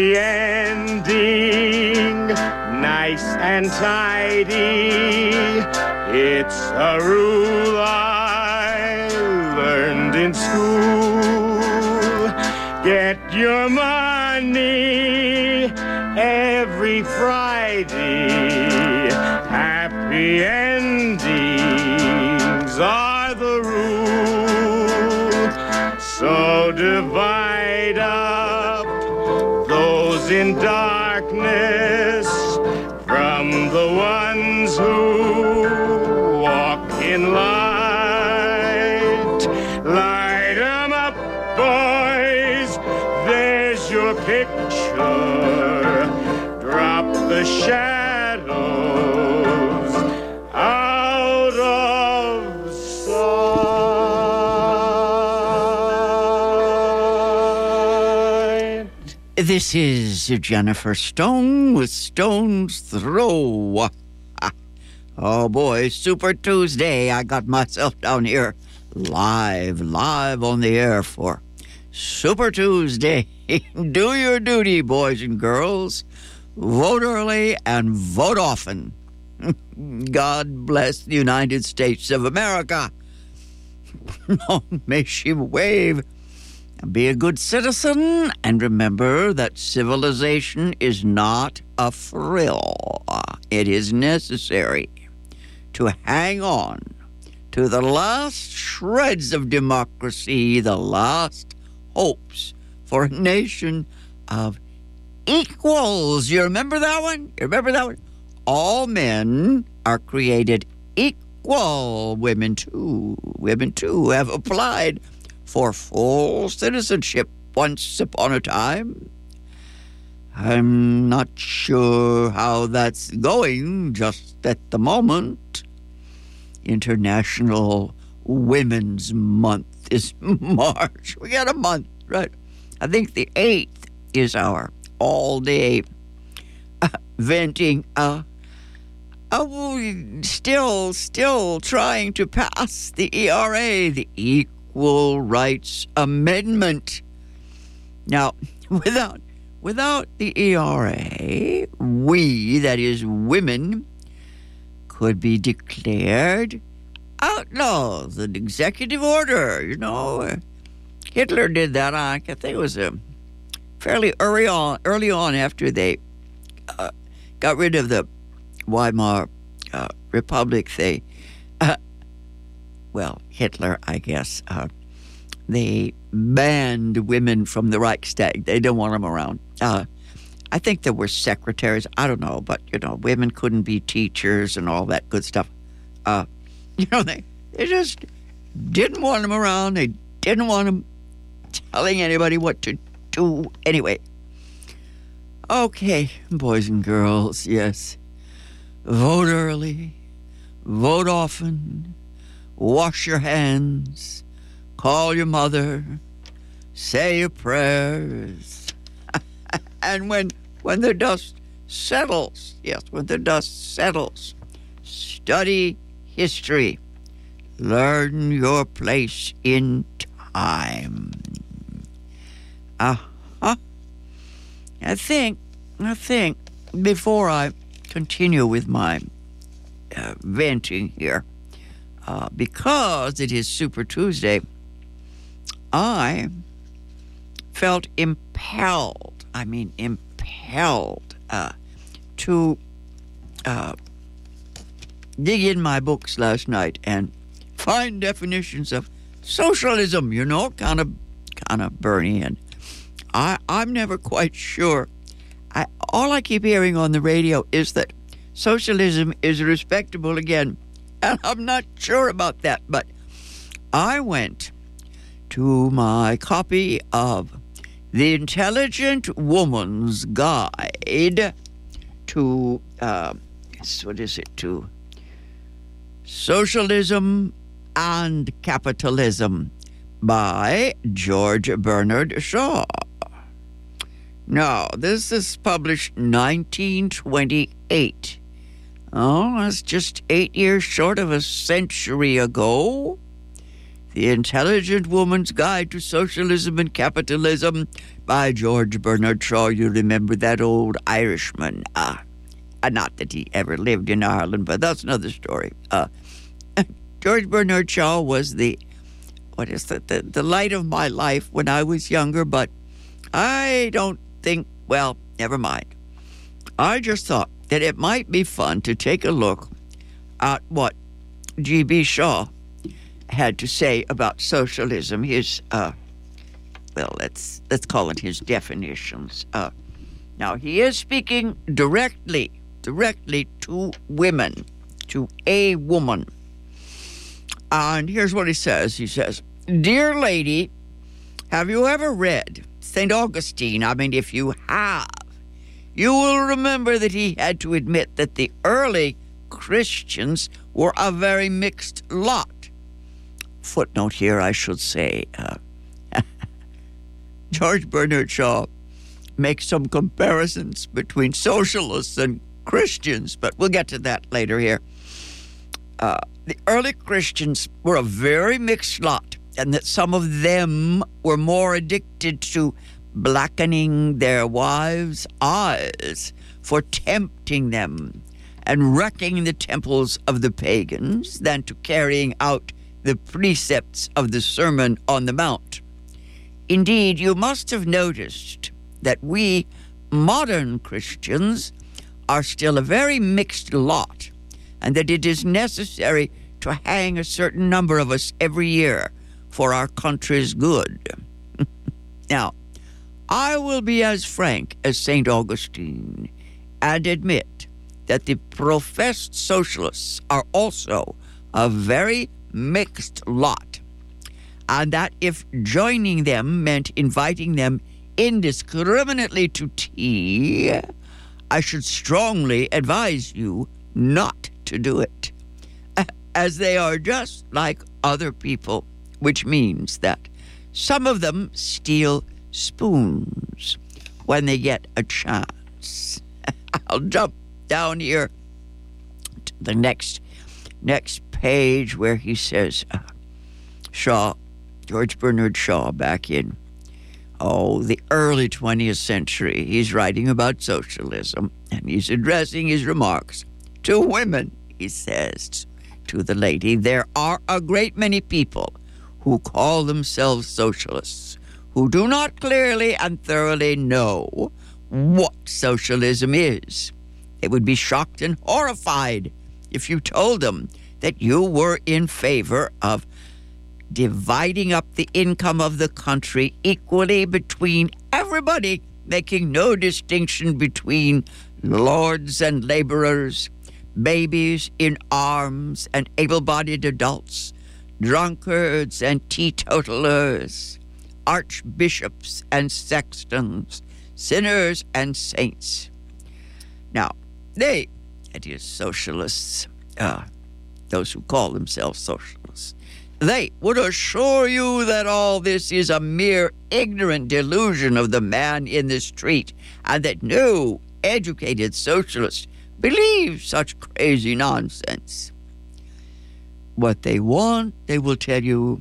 ending, nice and tidy. It's a rule I learned in school. Get your money shadows out of sight. This is Jennifer Stone with Stone's Throw. Oh boy, Super Tuesday. I got myself down here live, live on the air for Super Tuesday. Do your duty, boys and girls. Vote early and vote often. God bless the United States of America. Oh, May she wave. Be a good citizen and remember that civilization is not a frill. It is necessary to hang on to the last shreds of democracy, the last hopes for a nation of equals. You remember that one? You remember that one? All men are created equal. Women too. Women too have applied for full citizenship once upon a time. I'm not sure how that's going just at the moment. International Women's Month is March. We got a month, right? I think the 8th is our all day uh, venting. Uh, oh, still, still trying to pass the ERA, the Equal Rights Amendment. Now, without without the ERA, we, that is women, could be declared outlaws. An executive order, you know. Uh, Hitler did that. I think it was uh, fairly early on. Early on, after they uh, got rid of the Weimar uh, Republic, they, uh, well, Hitler, I guess, uh, they banned women from the Reichstag. They didn't want them around. Uh, I think there were secretaries. I don't know, but you know, women couldn't be teachers and all that good stuff. Uh, you know, they they just didn't want them around. They didn't want them telling anybody what to do. Anyway, okay, boys and girls, yes, vote early, vote often, wash your hands, call your mother, say your prayers, and when when the dust settles, yes, when the dust settles, study history, learn your place in time. Huh. I think, I think, before I continue with my uh, venting here, uh, because it is Super Tuesday, I felt impelled, I mean, impelled uh, to uh, dig in my books last night and find definitions of socialism, you know, kind of, kind of Bernie. And I, I'm never quite sure. I, all I keep hearing on the radio is that socialism is respectable again. And I'm not sure about that, but I went to my copy of The Intelligent Woman's Guide to, uh, what is it, to Socialism and Capitalism by George Bernard Shaw. Now, this is published 1928. Oh, that's just eight years short of a century ago. The Intelligent Woman's Guide to Socialism and Capitalism by George Bernard Shaw. You remember that old Irishman. Uh, uh, not that he ever lived in Ireland, but that's another story. Uh, George Bernard Shaw was the what is that the, the light of my life when I was younger, but I don't think well, never mind. I just thought that it might be fun to take a look at what G.B. Shaw had to say about socialism. His uh, well, let's let's call it his definitions. Uh, now he is speaking directly, directly to women, to a woman. And here's what he says. He says, "Dear lady, have you ever read St. Augustine? I mean, if you have, you will remember that he had to admit that the early Christians were a very mixed lot. Footnote here, I should say. Uh, George Bernard Shaw makes some comparisons between socialists and Christians, but we'll get to that later here. Uh, the early Christians were a very mixed lot, and that some of them were more addicted to blackening their wives' eyes for tempting them and wrecking the temples of the pagans than to carrying out the precepts of the Sermon on the Mount. Indeed, you must have noticed that we modern Christians are still a very mixed lot, and that it is necessary to hang a certain number of us every year for our country's good. now, I will be as frank as St. Augustine and admit that the professed socialists are also a very mixed lot, and that if joining them meant inviting them indiscriminately to tea, I should strongly advise you not to do it, as they are just like other people, which means that some of them steal spoons when they get a chance. I'll jump down here to the next next page where he says uh, Shaw, George Bernard Shaw, back in oh the early 20th century. He's writing about socialism and he's addressing his remarks to women. He says to the lady, "There are a great many people who call themselves socialists." Who do not clearly and thoroughly know what socialism is. They would be shocked and horrified if you told them that you were in favor of dividing up the income of the country equally between everybody, making no distinction between lords and laborers, babies in arms and able bodied adults, drunkards and teetotalers, archbishops and sextons, sinners and saints. Now, they, that is, socialists, uh, those who call themselves socialists, they would assure you that all this is a mere ignorant delusion of the man in the street, and that no educated socialist believes such crazy nonsense. What they want, they will tell you,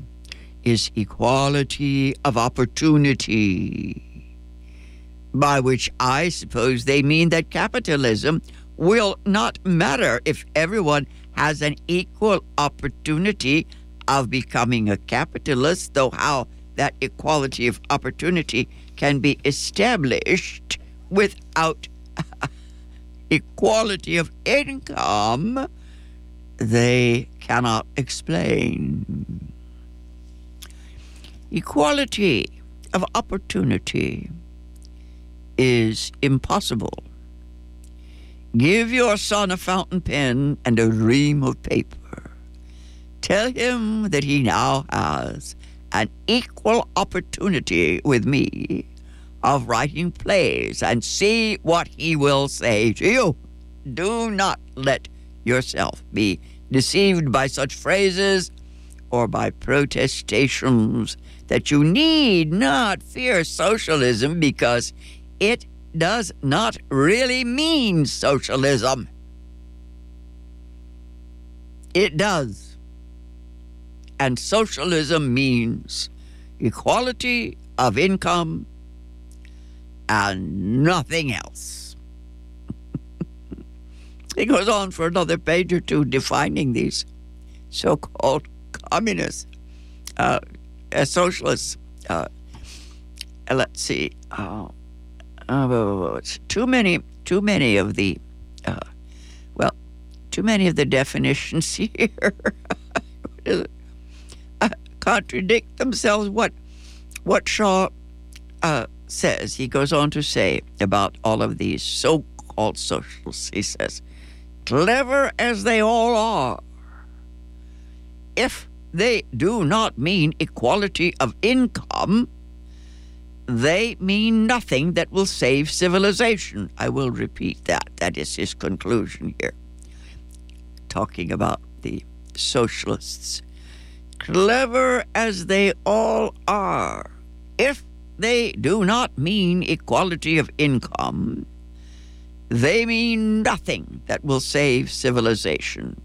is equality of opportunity. By which I suppose they mean that capitalism will not matter if everyone has an equal opportunity of becoming a capitalist, though how that equality of opportunity can be established without equality of income, they cannot explain. Equality of opportunity is impossible. Give your son a fountain pen and a ream of paper. Tell him that he now has an equal opportunity with me of writing plays and see what he will say to you. Do not let yourself be deceived by such phrases or by protestations that you need not fear socialism because it does not really mean socialism. It does. and socialism means equality of income and nothing else. He goes on for another page or two defining these so called communists, uh, uh, socialists. Uh, let's see. Uh, uh, too many, too many of the, uh, well, too many of the definitions here contradict themselves. What, what Shaw says, he goes on to say about all of these so-called socialists. He says, clever as they all are, if they do not mean equality of income they mean nothing that will save civilization. I will repeat that. That is his conclusion here. Talking about the socialists. Clever as they all are, if they do not mean equality of income, they mean nothing that will save civilization.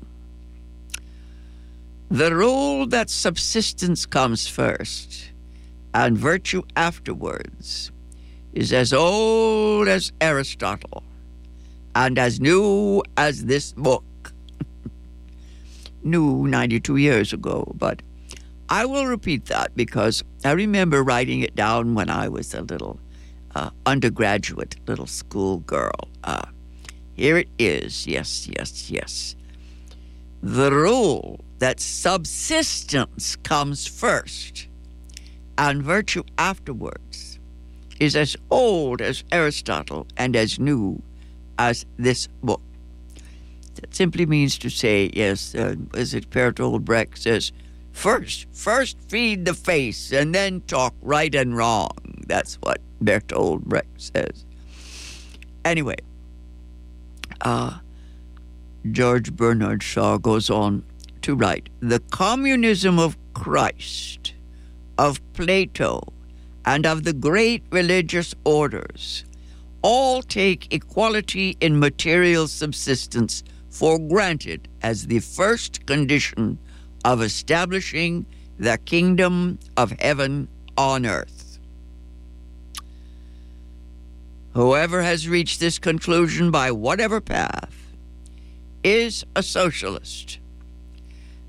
The rule that subsistence comes first and virtue afterwards is as old as Aristotle and as new as this book. new 92 years ago, but I will repeat that because I remember writing it down when I was a little uh, undergraduate, little school girl. Uh, here it is. Yes, yes, yes. The rule that subsistence comes first and virtue afterwards is as old as Aristotle and as new as this book. That simply means to say, yes, uh, as it Bertolt Brecht says, first, first feed the face and then talk right and wrong. That's what Bertolt Brecht says. Anyway, uh, George Bernard Shaw goes on to write, the communism of Christ of Plato, and of the great religious orders all take equality in material subsistence for granted as the first condition of establishing the kingdom of heaven on earth. Whoever has reached this conclusion by whatever path is a socialist,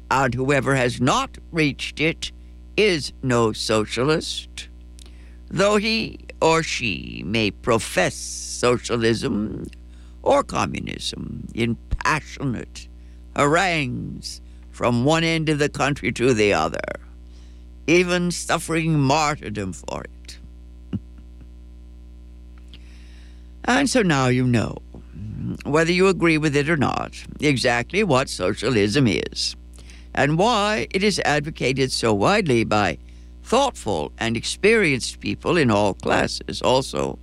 and whoever has not reached it is no socialist, though he or she may profess socialism or communism in passionate harangues from one end of the country to the other, even suffering martyrdom for it. And so now you know, whether you agree with it or not, exactly what socialism is and why it is advocated so widely by thoughtful and experienced people in all classes. Also,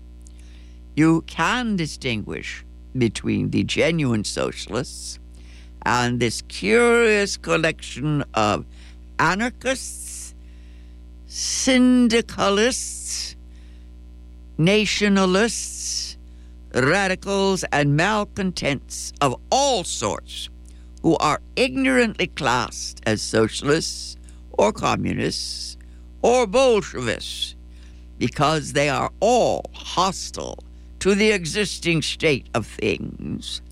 you can distinguish between the genuine socialists and this curious collection of anarchists, syndicalists, nationalists, radicals, and malcontents of all sorts who are ignorantly classed as socialists or communists or Bolshevists because they are all hostile to the existing state of things,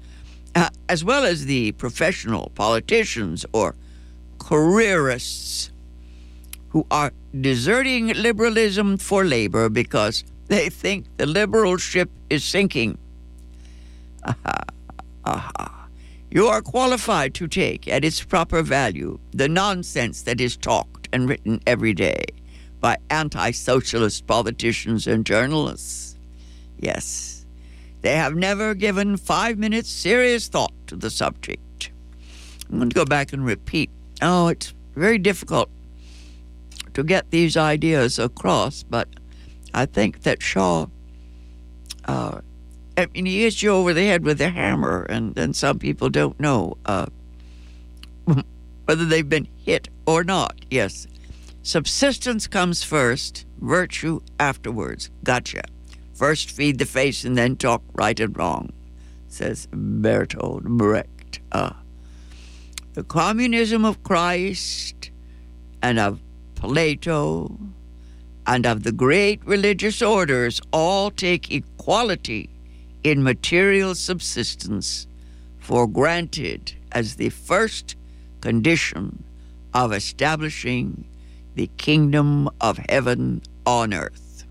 uh, as well as the professional politicians or careerists who are deserting liberalism for labor because they think the liberal ship is sinking. Aha, aha. You are qualified to take at its proper value the nonsense that is talked and written every day by anti socialist politicians and journalists. Yes, they have never given five minutes serious thought to the subject. I'm going to go back and repeat. Oh, it's very difficult to get these ideas across, but I think that Shaw uh, I mean, he hits you over the head with a hammer, and, and some people don't know uh, whether they've been hit or not. Yes. Subsistence comes first, virtue afterwards. Gotcha. First feed the face and then talk right and wrong, says Bertolt Brecht. Uh, the communism of Christ and of Plato and of the great religious orders all take equality in material subsistence for granted as the first condition of establishing the kingdom of heaven on earth.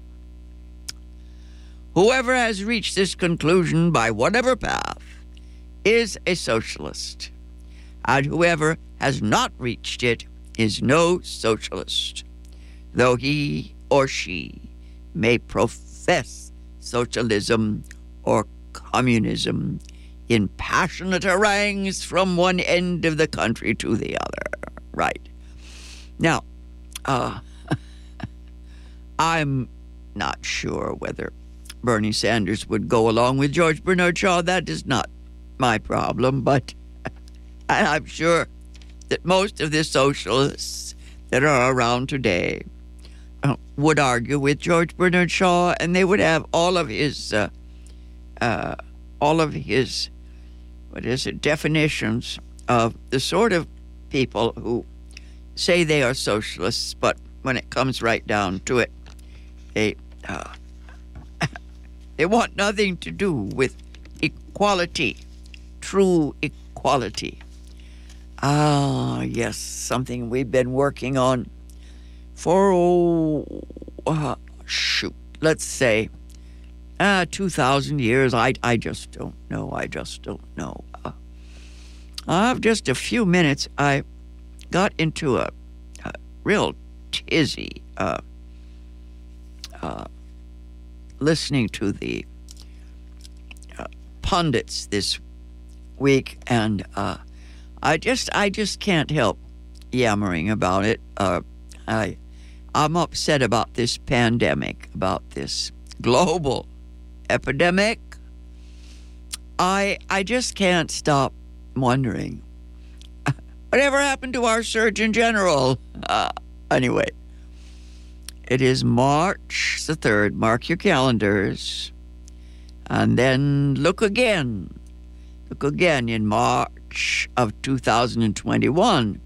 Whoever has reached this conclusion by whatever path is a socialist, and whoever has not reached it is no socialist, though he or she may profess socialism or communism in passionate harangues from one end of the country to the other. Right. Now, uh, I'm not sure whether Bernie Sanders would go along with George Bernard Shaw. That is not my problem, but I'm sure that most of the socialists that are around today uh, would argue with George Bernard Shaw, and they would have all of his, uh, uh, all of his, what is it, definitions of the sort of people who say they are socialists, but when it comes right down to it, they uh, they want nothing to do with equality, true equality. Ah, yes, something we've been working on for, oh, uh, shoot, let's say, uh, 2,000 years. I, I just don't know. I just don't know. Uh, I've just a few minutes. I got into a, a real tizzy uh, uh, listening to the uh, pundits this week, and uh, I just I just can't help yammering about it. Uh, I I'm upset about this pandemic, about this global epidemic. I I just can't stop wondering whatever happened to our Surgeon General. Uh, anyway, it is March the third. Mark your calendars, and then look again. Look again in March of 2021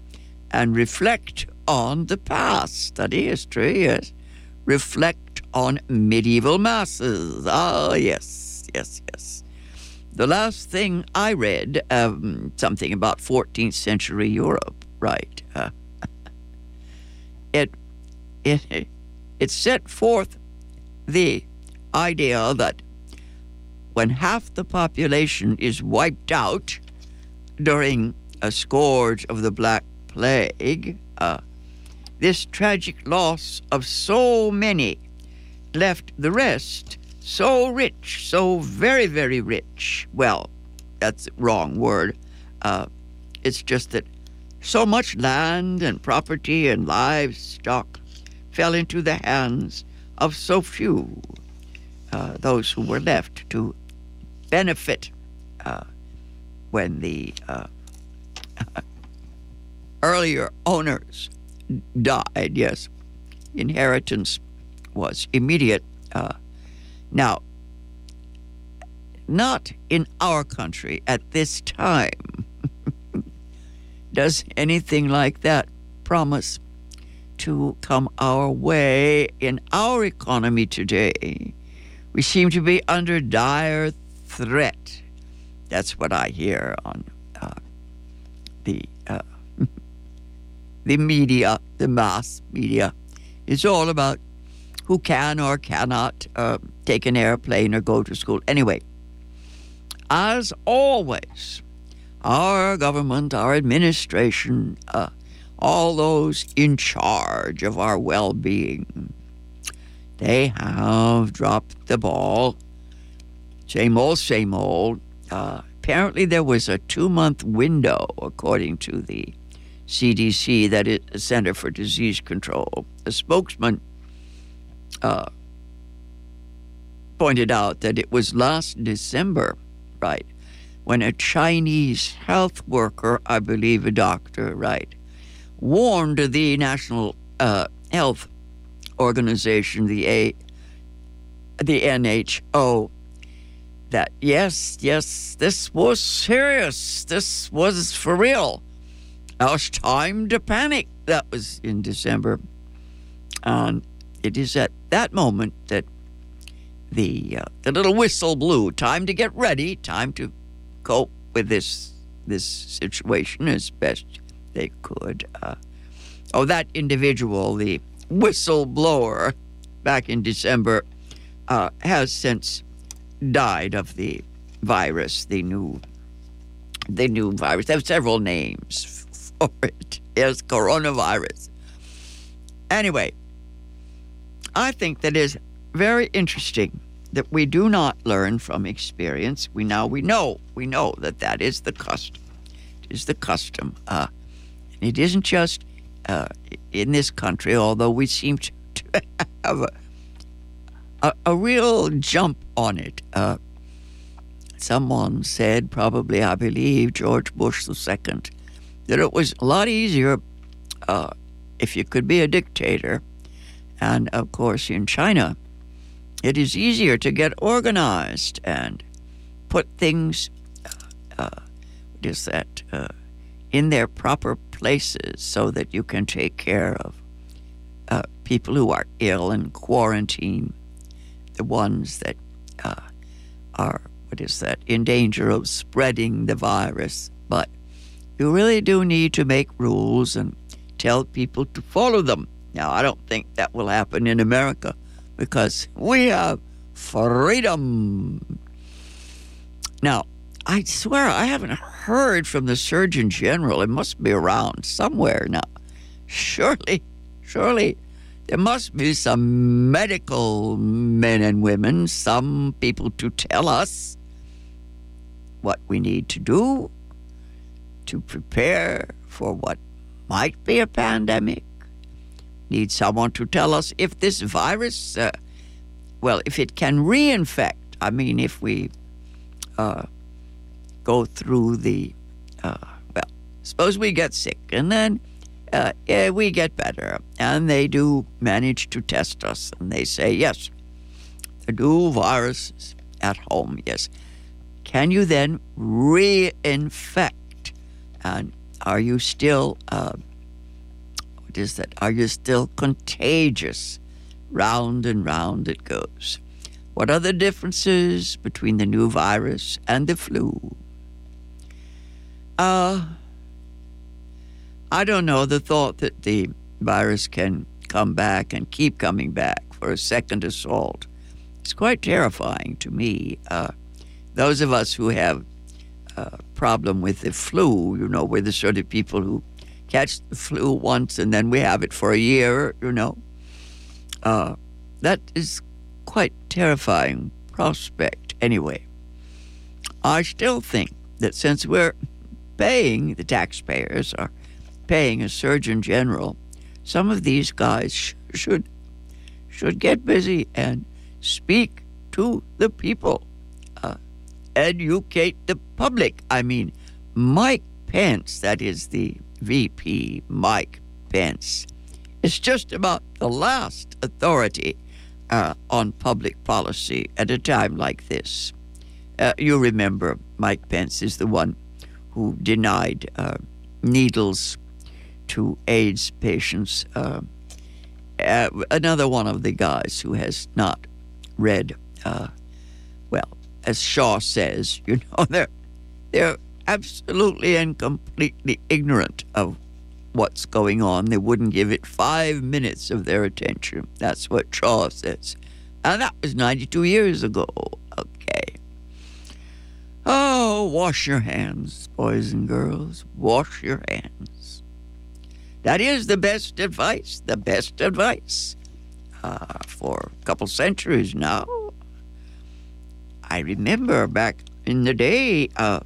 and reflect on the past. Study history, yes. Reflect on medieval masses. Ah, yes, yes, yes. The last thing I read, um, something about 14th century Europe, right? Uh, it, it, it set forth the idea that when half the population is wiped out, during a scourge of the Black Plague, uh, this tragic loss of so many left the rest so rich, so very, very rich. Well, that's wrong word. Uh, it's just that so much land and property and livestock fell into the hands of so few, uh, those who were left to benefit uh, when the uh, earlier owners died, yes, inheritance was immediate. Uh, now, not in our country at this time does anything like that promise to come our way in our economy today. We seem to be under dire threat that's what I hear on uh, the the media, the mass media. It's all about who can or cannot uh, take an airplane or go to school. Anyway, as always, our government, our administration, uh, all those in charge of our well being, they have dropped the ball. Same old, same old uh, apparently there was a two month window, according to the CDC, that is Center for Disease Control. A spokesman uh, pointed out that it was last December, right, when a Chinese health worker, I believe a doctor, right, warned the National uh, Health Organization, the A, the NHO, that yes, yes, this was serious. This was for real. Now it's time to panic. that was in December. And it is at that moment that the uh, the little whistle blew. Time to get ready. Time to cope with this this situation as best they could. Uh, oh, that individual, the whistleblower, back in December, uh, has since died of the virus, the new the new virus. They have several names for it. Yes, coronavirus. Anyway, I think that is very interesting that we do not learn from experience. We now we know we know that that is the custom. It is the custom. Uh, it isn't just uh, in this country, although we seem to, have a, a, a real jump on it. Uh, someone said, probably I believe George Bush II, that it was a lot easier uh, if you could be a dictator. And of course, in China, it is easier to get organized and put things, uh, what is that, uh, in their proper places so that you can take care of uh, people who are ill and quarantine, the ones that uh, are, what is that, in danger of spreading the virus. But you really do need to make rules and tell people to follow them. Now, I don't think that will happen in America because we have freedom. Now, I swear I haven't heard from the Surgeon General. It must be around somewhere now. Surely, surely there must be some medical men and women, some people to tell us what we need to do to prepare for what might be a pandemic need someone to tell us if this virus, uh, well, if it can reinfect. I mean, if we uh, go through the, uh, well, suppose we get sick and then uh, yeah, we get better, and they do manage to test us, and they say, yes, the new virus at home, yes. Can you then reinfect? And are you still uh, is that are you still contagious? Round and round it goes. What are the differences between the new virus and the flu? Uh, I don't know. The thought that the virus can come back and keep coming back for a second assault is quite terrifying to me. Uh, those of us who have problem with the flu, you know, we're the sort of people who catch the flu once and then we have it for a year, you know. Uh, that is quite terrifying prospect anyway. I still think that since we're paying, the taxpayers are paying a surgeon general, some of these guys sh- should should get busy and speak to the people, educate the public. I mean, Mike Pence, that is the VP Mike Pence is just about the last authority uh, on public policy at a time like this. Uh, you remember Mike Pence is the one who denied uh, needles to AIDS patients. Uh, uh, another one of the guys who has not read, uh, as Shaw says, you know, they're, they're absolutely and completely ignorant of what's going on. They wouldn't give it five minutes of their attention. That's what Shaw says. And that was 92 years ago. Okay. Oh, wash your hands, boys and girls. Wash your hands. That is the best advice, the best advice uh, for a couple centuries now. I remember back in the day, uh,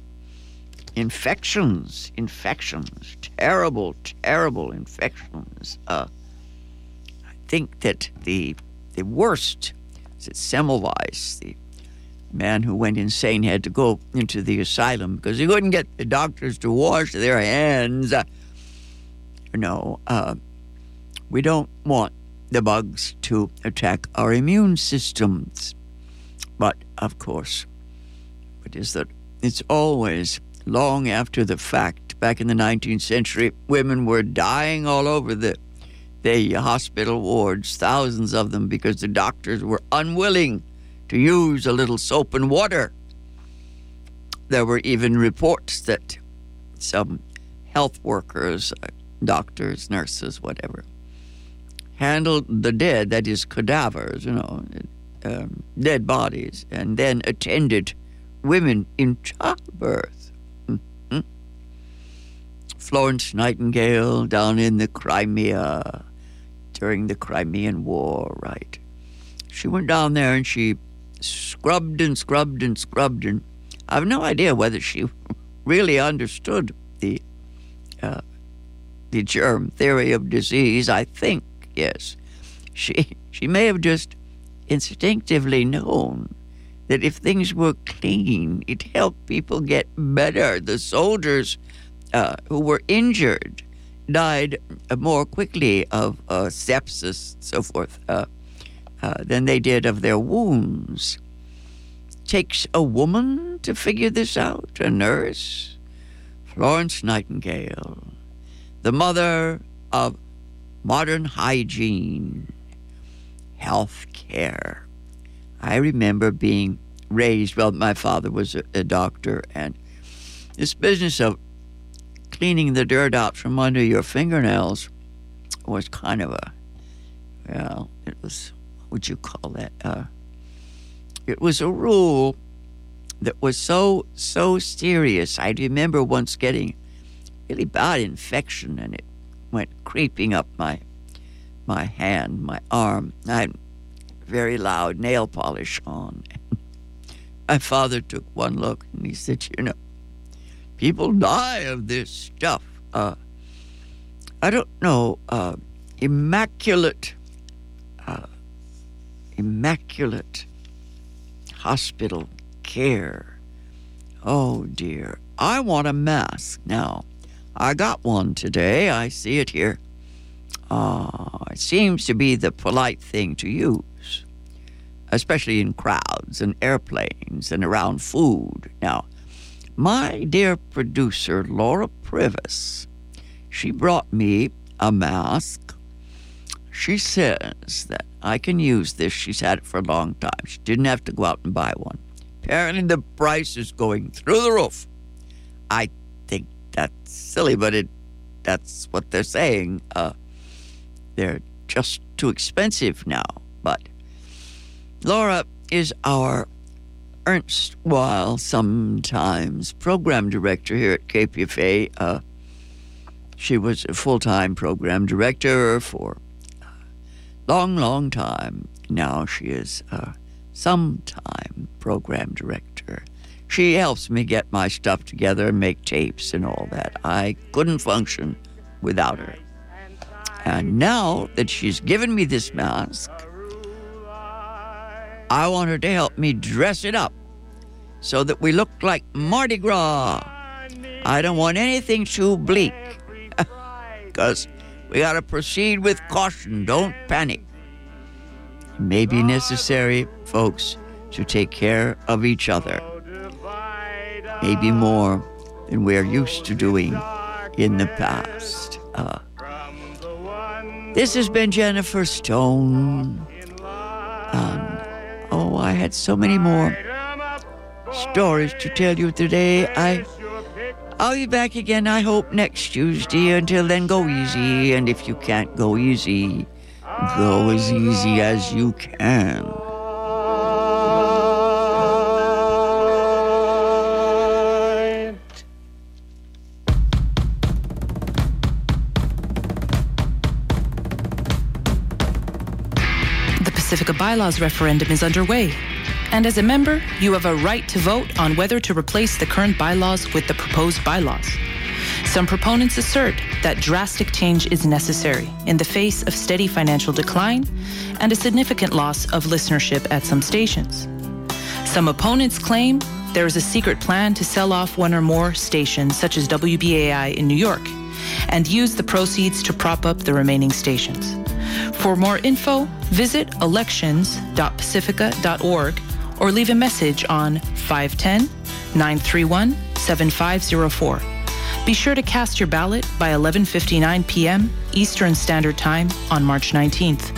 infections, infections, terrible, terrible infections. Uh, I think that the the worst is it Semmelweis, the man who went insane, had to go into the asylum because he couldn't get the doctors to wash their hands. Uh, know, uh, we don't want the bugs to attack our immune systems. But of course, it is that it's always long after the fact back in the 19th century, women were dying all over the the hospital wards, thousands of them, because the doctors were unwilling to use a little soap and water. There were even reports that some health workers, uh, doctors, nurses, whatever, handled the dead, that is, cadavers, you know, um, dead bodies, and then attended women in childbirth. Mm-hmm. Florence Nightingale down in the Crimea during the Crimean War, right? She went down there and she scrubbed and scrubbed and scrubbed, and I have no idea whether she really understood the uh, the germ theory of disease. I think yes, she she may have just instinctively known that if things were clean, it helped people get better. The soldiers uh, who were injured died more quickly of uh, sepsis, and so forth, uh, uh, than they did of their wounds. Takes a woman to figure this out, a nurse. Florence Nightingale, the mother of modern hygiene, health care. I remember being raised, well, my father was a, a doctor, and this business of cleaning the dirt out from under your fingernails was kind of a, well, it was, what would you call that? Uh, it was a rule that was so, so serious. I remember once getting really bad infection and it went creeping up my, my hand, my arm. I had very loud nail polish on. my father took one look and he said, you know, people die of this stuff. Uh, I don't know, uh, immaculate, uh, immaculate hospital care. Oh dear, I want a mask now. I got one today. I see it here. Uh, it seems to be the polite thing to use, especially in crowds and airplanes and around food. Now, my dear producer, Laura Prives, she brought me a mask. She says that I can use this. She's had it for a long time. She didn't have to go out and buy one. Apparently, the price is going through the roof. I think that's silly, but it that's what they're saying. Uh, they're just too expensive now. But Laura is our erstwhile, sometimes program director here at KPFA. Uh, she was a full time program director for a long, long time. Now she is a sometime program director. She helps me get my stuff together and make tapes and all that. I couldn't function without her. And now that she's given me this mask, I want her to help me dress it up so that we look like Mardi Gras. I don't want anything too bleak. Because we got to proceed with caution. Don't panic. It may be necessary, folks, to take care of each other. Maybe more than we're used to doing in the past. Uh, this has been Jennifer Stone. And, oh, I had so many more stories to tell you today. I I'll be back again, I hope, next Tuesday. Until then, go easy. And if you can't go easy, go as easy as you can. Pacifica Bylaws referendum is underway. And as a member, you have a right to vote on whether to replace the current bylaws with the proposed bylaws. Some proponents assert that drastic change is necessary in the face of steady financial decline and a significant loss of listenership at some stations. Some opponents claim there is a secret plan to sell off one or more stations, such as WBAI in New York, and use the proceeds to prop up the remaining stations. For more info, visit elections.pacifica.org or leave a message on 510 931 7504. Be sure to cast your ballot by 11:59 p.m. Eastern Standard Time on March 19th.